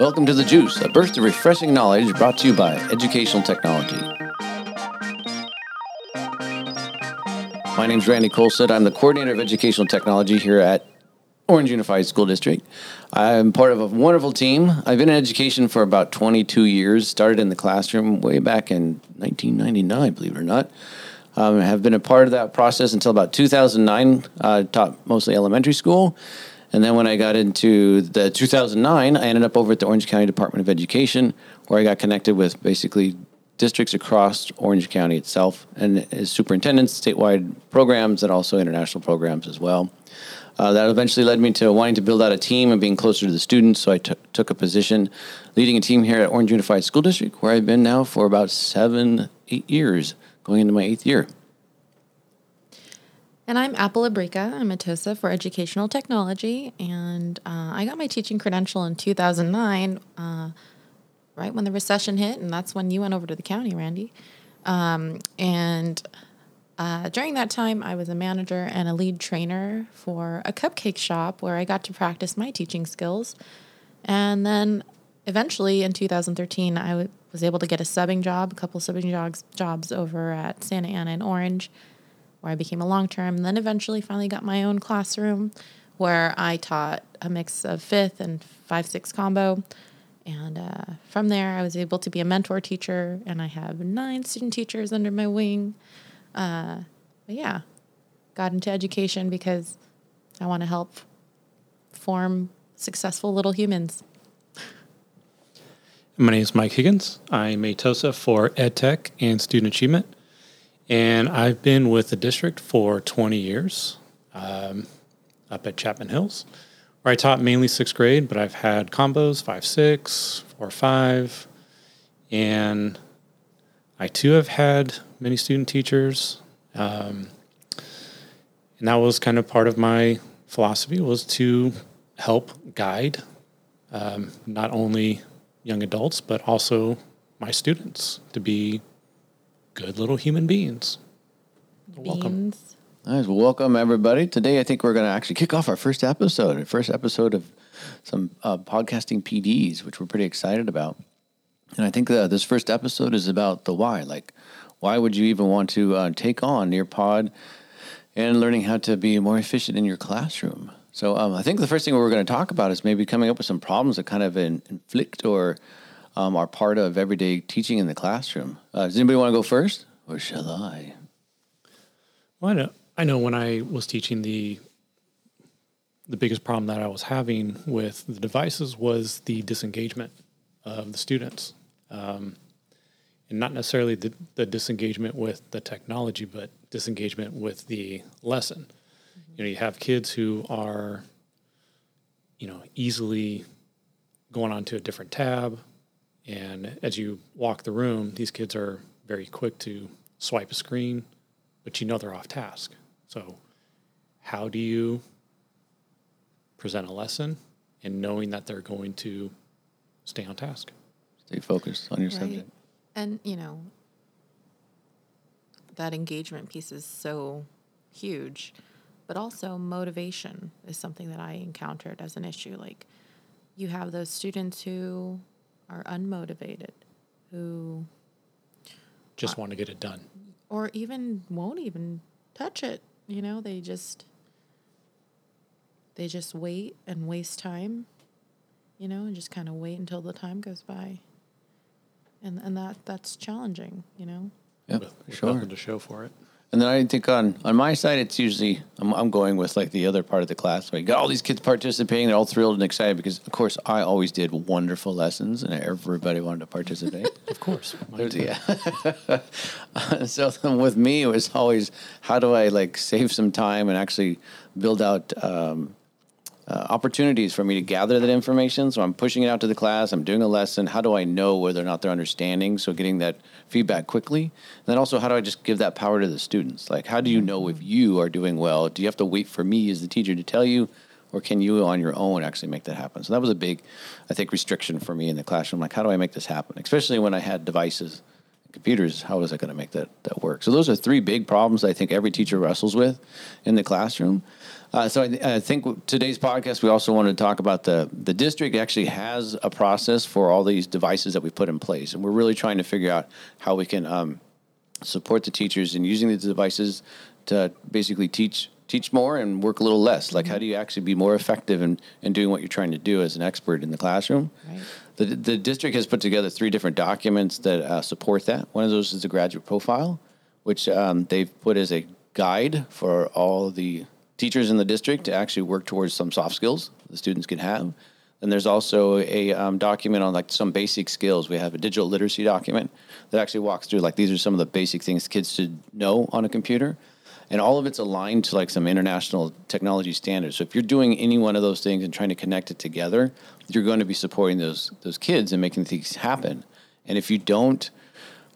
Welcome to The Juice, a burst of refreshing knowledge brought to you by Educational Technology. My name is Randy Colstead. I'm the coordinator of Educational Technology here at Orange Unified School District. I'm part of a wonderful team. I've been in education for about 22 years, started in the classroom way back in 1999, believe it or not. Um, have been a part of that process until about 2009. I taught mostly elementary school. And then when I got into the 2009, I ended up over at the Orange County Department of Education, where I got connected with basically districts across Orange County itself, and as superintendents, statewide programs, and also international programs as well. Uh, that eventually led me to wanting to build out a team and being closer to the students. So I t- took a position leading a team here at Orange Unified School District, where I've been now for about seven, eight years, going into my eighth year. And I'm Apple Abrika. I'm a TOSA for Educational Technology, and uh, I got my teaching credential in 2009, uh, right when the recession hit, and that's when you went over to the county, Randy. Um, and uh, during that time, I was a manager and a lead trainer for a cupcake shop where I got to practice my teaching skills. And then eventually in 2013, I w- was able to get a subbing job, a couple subbing jobs, jobs over at Santa Ana and Orange where I became a long term, then eventually finally got my own classroom where I taught a mix of fifth and five six combo. And uh, from there, I was able to be a mentor teacher, and I have nine student teachers under my wing. Uh, but yeah, got into education because I want to help form successful little humans. My name is Mike Higgins. I'm a TOSA for EdTech and Student Achievement. And I've been with the district for 20 years um, up at Chapman Hills, where I taught mainly sixth grade, but I've had combos five, six, four, five. And I too have had many student teachers. Um, and that was kind of part of my philosophy was to help guide um, not only young adults, but also my students to be good little human beings. Welcome. Beans. Nice. Well, welcome everybody. Today, I think we're going to actually kick off our first episode, our first episode of some uh, podcasting PDs, which we're pretty excited about. And I think uh, this first episode is about the why. Like, why would you even want to uh, take on Nearpod and learning how to be more efficient in your classroom? So, um, I think the first thing we're going to talk about is maybe coming up with some problems that kind of inflict or um, are part of everyday teaching in the classroom. Uh, does anybody want to go first, or shall I? Well, I know, I know when I was teaching the the biggest problem that I was having with the devices was the disengagement of the students, um, and not necessarily the, the disengagement with the technology, but disengagement with the lesson. You know, you have kids who are, you know, easily going onto a different tab, and as you walk the room, these kids are very quick to swipe a screen, but you know they're off task. So, how do you present a lesson and knowing that they're going to stay on task? Stay focused on your Right. subject. And, you know, that engagement piece is so huge, but also motivation is something that I encountered as an issue. Like, you have those students who are unmotivated, who, Just want to get it done. or even won't even touch it. You know, they just, they just wait and waste time, you know, and just kind of wait until the time goes by. And, and that that's challenging, you know. yeah, with, with sure. nothing to show for it. And then I think on on my side, it's usually I'm, I'm going with like the other part of the class. Where you got all these kids participating, they're all thrilled and excited because, of course, I always did wonderful lessons, and everybody wanted to participate. Of course. yeah. so with me, it was always how do I like save some time and actually build out um, uh, opportunities for me to gather that information. So I'm pushing it out to the class. I'm doing a lesson. How do I know whether or not they're understanding? So getting that feedback quickly. And then also, how do I just give that power to the students? Like, how do you know if you are doing well? Do you have to wait for me as the teacher to tell you? Or can you on your own actually make that happen? So that was a big, I think, restriction for me in the classroom. Like, how do I make this happen? Especially when I had devices computers, how is that going to make that, that work? So those are three big problems I think every teacher wrestles with in the classroom. Uh, so I, I, think today's podcast, we also wanted to talk about the the district actually has a process for all these devices that we put in place, and we're really trying to figure out how we can um, support the teachers in using these devices to basically teach teach more and work a little less. Like, how do you actually be more effective in, in doing what you're trying to do as an expert in the classroom? Right. The, the district has put together three different documents that uh, support that. One of those is the graduate profile, which um, they've put as a guide for all the teachers in the district to actually work towards some soft skills the students can have. And there's also a um, document on like some basic skills. We have a digital literacy document that actually walks through like these are some of the basic things kids should know on a computer. And all of it's aligned to like some international technology standards. So if you're doing any one of those things and trying to connect it together, you're going to be supporting those those kids and making things happen. And if you don't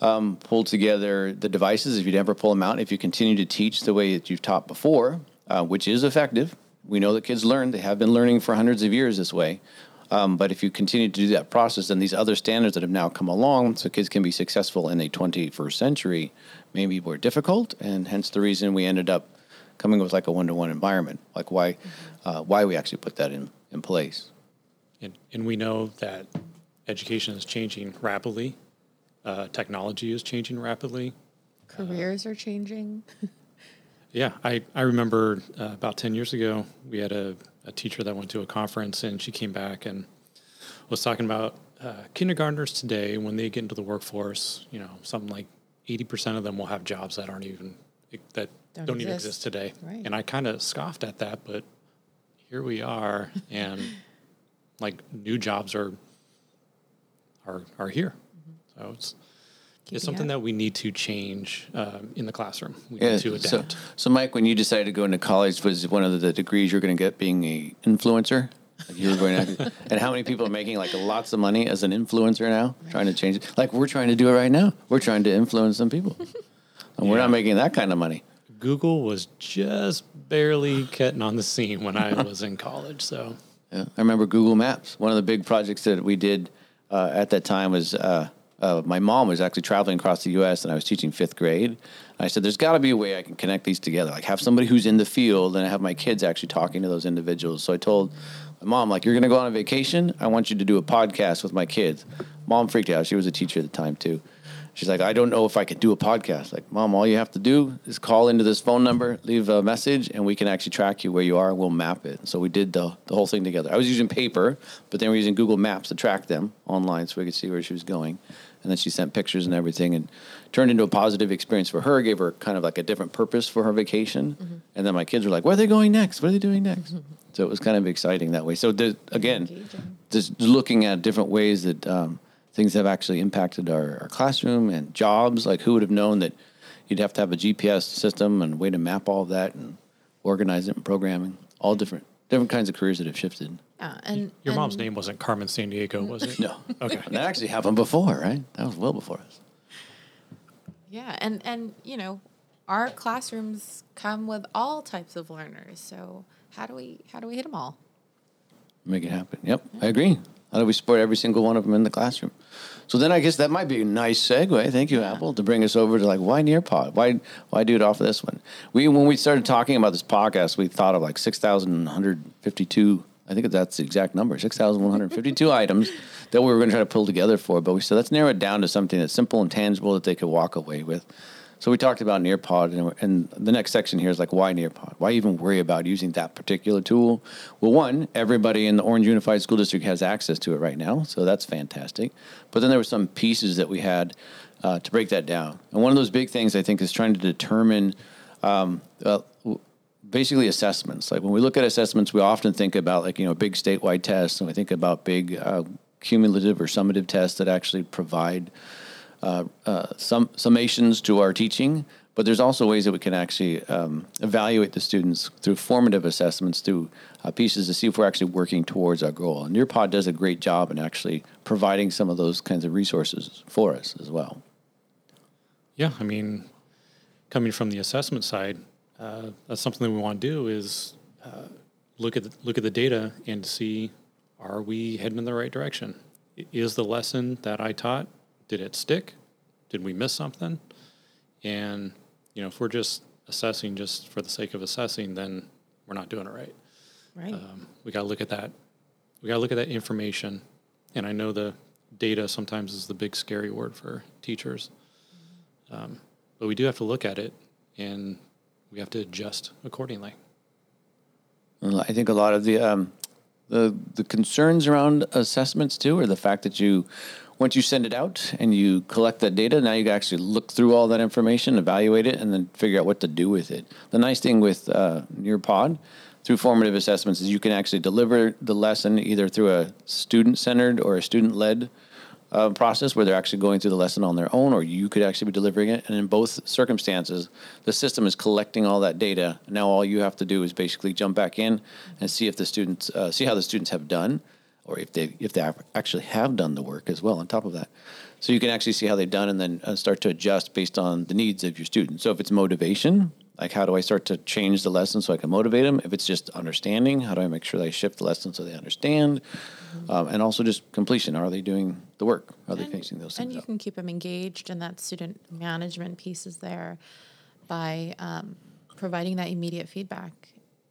um, pull together the devices, if you never pull them out, if you continue to teach the way that you've taught before, uh, which is effective. We know that kids learn; they have been learning for hundreds of years this way. Um, but if you continue to do that process, then these other standards that have now come along, so kids can be successful in the 21st century, may be more difficult, and hence the reason we ended up coming with like a one-to-one environment. Like why, mm-hmm. uh, why we actually put that in in place. And, and we know that education is changing rapidly. Uh, technology is changing rapidly. Careers uh, are changing. Yeah, I, I remember uh, about 10 years ago, we had a, a teacher that went to a conference and she came back and was talking about uh, kindergartners today, when they get into the workforce, you know, something like 80% of them will have jobs that aren't even, that don't, don't even exist today. Right. And I kind of scoffed at that, but here we are and like new jobs are, are, are here. Mm-hmm. So it's, it's something that we need to change um, in the classroom. We yeah, need to adapt. So, so, Mike, when you decided to go into college, was one of the degrees you're going to get being a influencer? Like you were going to, and how many people are making like lots of money as an influencer now, trying to change it? Like we're trying to do it right now. We're trying to influence some people, and yeah. we're not making that kind of money. Google was just barely getting on the scene when I was in college. So, yeah, I remember Google Maps. One of the big projects that we did uh, at that time was. Uh, uh, my mom was actually traveling across the U.S. and I was teaching fifth grade. I said, "There's got to be a way I can connect these together. Like have somebody who's in the field and I have my kids actually talking to those individuals." So I told my mom, "Like you're going to go on a vacation. I want you to do a podcast with my kids." Mom freaked out. She was a teacher at the time too. She's like, I don't know if I could do a podcast. Like, mom, all you have to do is call into this phone number, leave a message, and we can actually track you where you are and we'll map it. So we did the, the whole thing together. I was using paper, but then we are using Google Maps to track them online so we could see where she was going. And then she sent pictures and everything and turned into a positive experience for her, gave her kind of like a different purpose for her vacation. Mm-hmm. And then my kids were like, where are they going next? What are they doing next? Mm-hmm. So it was kind of exciting that way. So again, just looking at different ways that um, things have actually impacted our, our classroom and jobs. Like, who would have known that you'd have to have a GPS system and way to map all of that and organize it and programming? All different different kinds of careers that have shifted. Yeah, and your and mom's name wasn't Carmen Sandiego, was it? no. Okay. that actually happened before, right? That was well before us. Yeah, and and you know, our classrooms come with all types of learners. So how do we how do we hit them all? Make it happen. Yep, I agree. How do we support every single one of them in the classroom? So then I guess that might be a nice segue. Thank you, yeah. Apple, to bring us over to like why Nearpod? Why why do it off of this one? We when we started talking about this podcast, we thought of like six thousand one hundred fifty two. I think that's the exact number, six thousand one hundred fifty two items that we were going to try to pull together for. But we said let's narrow it down to something that's simple and tangible that they could walk away with. So we talked about Nearpod, and, and the next section here is like, why Nearpod? Why even worry about using that particular tool? Well, one, everybody in the Orange Unified School District has access to it right now, so that's fantastic. But then there were some pieces that we had uh, to break that down. And one of those big things I think is trying to determine um, uh, basically assessments. Like when we look at assessments, we often think about like you know big statewide tests, and we think about big uh, cumulative or summative tests that actually provide uh, uh, some summations to our teaching, but there's also ways that we can actually um, evaluate the students through formative assessments, through uh, pieces to see if we're actually working towards our goal. And Nearpod does a great job in actually providing some of those kinds of resources for us as well. Yeah, I mean, coming from the assessment side, uh, that's something that we want to do is uh, look at the, look at the data and see are we heading in the right direction? Is the lesson that I taught did it stick? did we miss something? And you know, if we're just assessing just for the sake of assessing, then we're not doing it right. Right. Um, we got to look at that. We got to look at that information. And I know the data sometimes is the big scary word for teachers. Um, but we do have to look at it and we have to adjust accordingly. Well, I think a lot of the um, the the concerns around assessments too are the fact that you once you send it out and you collect that data, now you can actually look through all that information, evaluate it, and then figure out what to do with it. The nice thing with uh, Nearpod through formative assessments is you can actually deliver the lesson either through a student centered or a student led uh, process where they're actually going through the lesson on their own, or you could actually be delivering it. And in both circumstances, the system is collecting all that data. Now all you have to do is basically jump back in and see if the students uh, see how the students have done, or if they if they actually have done the work as well. On top of that, so you can actually see how they've done, and then uh, start to adjust based on the needs of your students. So if it's motivation, like how do I start to change the lesson so I can motivate them? If it's just understanding, how do I make sure I shift the lesson so they understand? Um, and also just completion. Are they doing the work? Are they and, facing those and you up? can keep them engaged and that student management piece is there by um, providing that immediate feedback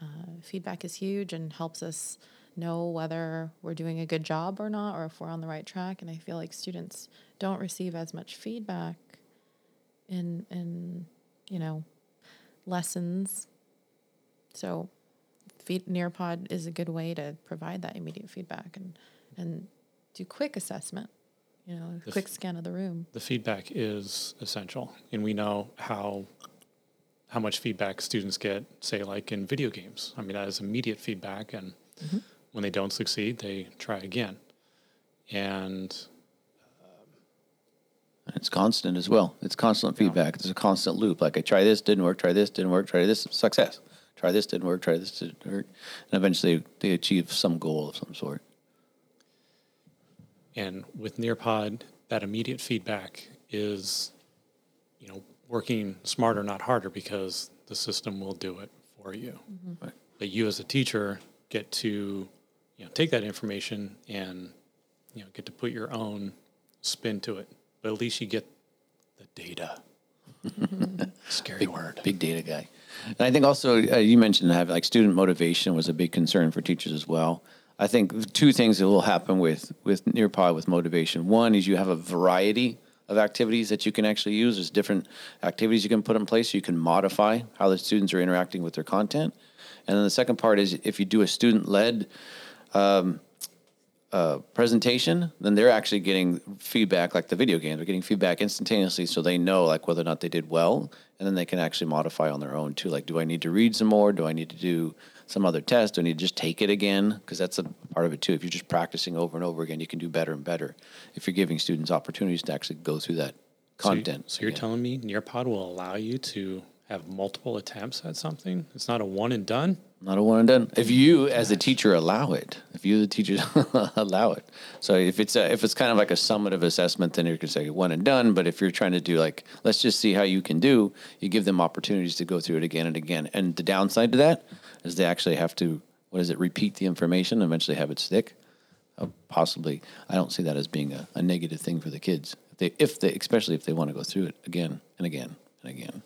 uh, feedback is huge and helps us know whether we're doing a good job or not or if we're on the right track and i feel like students don't receive as much feedback in in you know lessons so feed, nearpod is a good way to provide that immediate feedback and and do quick assessment you know The quick f- scan of the room The feedback is essential, and we know how how much feedback students get, say, like in video games. I mean, that is immediate feedback, and mm-hmm. when they don't succeed, they try again. And uh, It's constant as well. It's constant feedback. It's a constant loop. Like I try this, didn't work. Try this, didn't work. Try this, success. Try this, didn't work. Try this, didn't work. And eventually they achieve some goal of some sort. And with Nearpod, that immediate feedback is, you know, working smarter, not harder, because the system will do it for you. Right. But you, as a teacher, get to, you know, take that information and, you know, get to put your own spin to it. But at least you get the data. Scary Big word. Big data guy. And I think also uh, you mentioned have like student motivation was a big concern for teachers as well. I think two things that will happen with with Nearpod with motivation. One is you have a variety of activities that you can actually use. There's different activities you can put in place. So you can modify how the students are interacting with their content. And then the second part is if you do a student led um, uh, presentation, then they're actually getting feedback like the video game. They're getting feedback instantaneously so they know like whether or not they did well. And then they can actually modify on their own too. Like, do I need to read some more? Do I need to do some other test? Do I need to just take it again? Because that's a part of it too. If you're just practicing over and over again, you can do better and better. If you're giving students opportunities to actually go through that So you- content. So, telling me Nearpod will allow you to have multiple attempts at something? It's not a one and done? Not a one and done. If you, as a teacher, allow it, if you, the teacher, allow it. So if it's a, if it's kind of like a summative assessment, then you can say one and done. But if you're trying to do like, let's just see how you can do, you give them opportunities to go through it again and again. And the downside to that is they actually have to, what is it, repeat the information, eventually have it stick. Uh, possibly, I don't see that as being a, a negative thing for the kids. If they, if they, especially if they want to go through it again and again and again.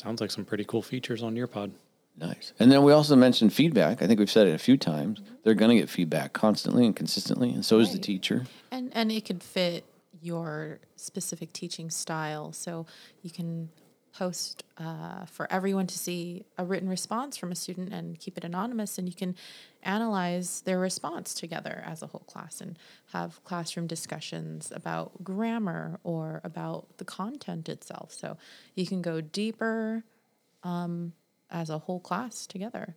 Sounds like some pretty cool features on Nearpod. Nice. And then we also mentioned feedback. I think we've said it a few times. They're going to get feedback constantly and consistently, and so is the teacher. and and it could fit your specific teaching style so you can post uh, for everyone to see a written response from a student and keep it anonymous and you can analyze their response together as a whole class and have classroom discussions about grammar or about the content itself. So you can go deeper um, as a whole class together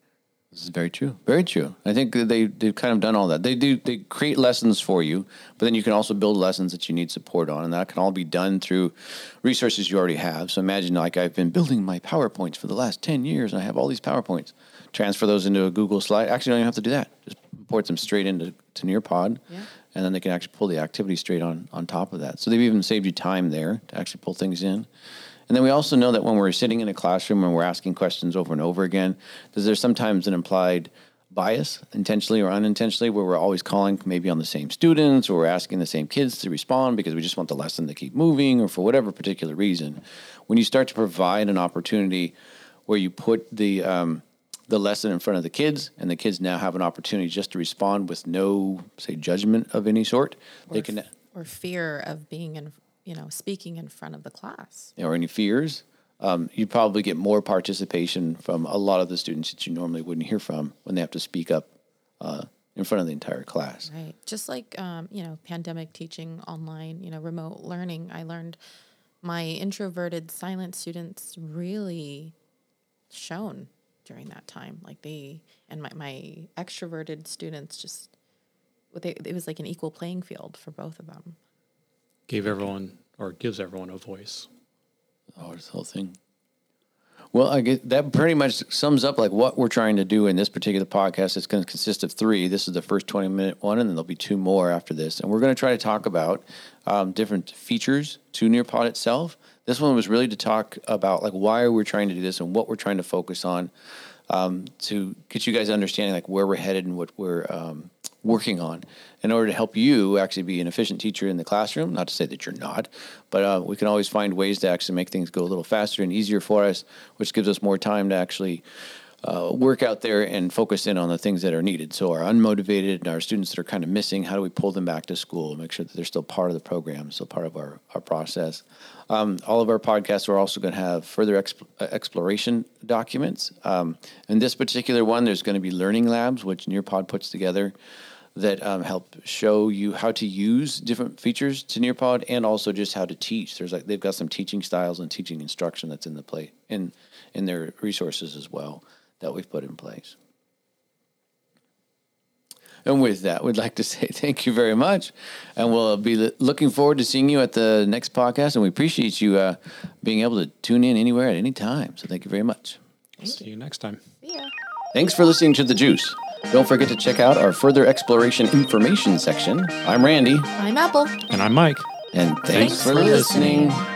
This is very true. Very true. I think they they've kind of done all that. They do they create lessons for you, but then you can also build lessons that you need support on, and that can all be done through resources you already have. So imagine like I've been building my PowerPoints for the last ten years, and I have all these PowerPoints. Transfer those into a Google slide. Actually, you don't even have to do that. Just import them straight into to Nearpod, Yeah. and then they can actually pull the activity straight on on top of that. So they've even saved you time there to actually pull things in. And then we also know that when we're sitting in a classroom and we're asking questions over and over again, there's there's sometimes an implied bias intentionally or unintentionally where we're always calling maybe on the same students or we're asking the same kids to respond because we just want the lesson to keep moving or for whatever particular reason. When you start to provide an opportunity where you put the um, the lesson in front of the kids and the kids now have an opportunity just to respond with no say judgment of any sort or, they can or fear of being in you know speaking in front of the class or any fears um, you probably get more participation from a lot of the students that you normally wouldn't hear from when they have to speak up uh, in front of the entire class. Right. Just like, um, you know, pandemic teaching online, you know, remote learning, I learned my introverted silent students really shone during that time. Like they, and my, my extroverted students just, they, it was like an equal playing field for both of them. Gave everyone, or gives everyone a voice. Oh, this whole thing. Well, I get that pretty much sums up like what we're trying to do in this particular podcast. It's going to consist of three. This is the first twenty minute one, and then there'll be two more after this. And we're going to try to talk about um, different features to Nearpod itself. This one was really to talk about like why we're trying to do this and what we're trying to focus on um, to get you guys understanding like where we're headed and what we're um, working on in order to help you actually be an efficient teacher in the classroom. Not to say that you're not, but uh, we can always find ways to actually make things go a little faster and easier for us, which gives us more time to actually uh, work out there and focus in on the things that are needed. So our unmotivated and our students that are kind of missing, how do we pull them back to school, and make sure that they're still part of the program, still part of our, our process. Um, all of our podcasts are also going to have further exp- uh, exploration documents. Um, in this particular one, there's going to be learning labs, which Nearpod puts together that um, help show you how to use different features to Nearpod and also just how to teach. There's like they've got some teaching styles and teaching instruction that's in the play in in their resources as well that we've put in place. And with that, we'd like to say thank you very much. And we'll be looking forward to seeing you at the next podcast. And we appreciate you uh, being able to tune in anywhere at any time. So thank you very much. Thank See you. you next time. Yeah. Thanks for listening to The Juice. Don't forget to check out our further exploration information section. I'm Randy. I'm Apple. And I'm Mike. And thanks, thanks for, for listening. listening.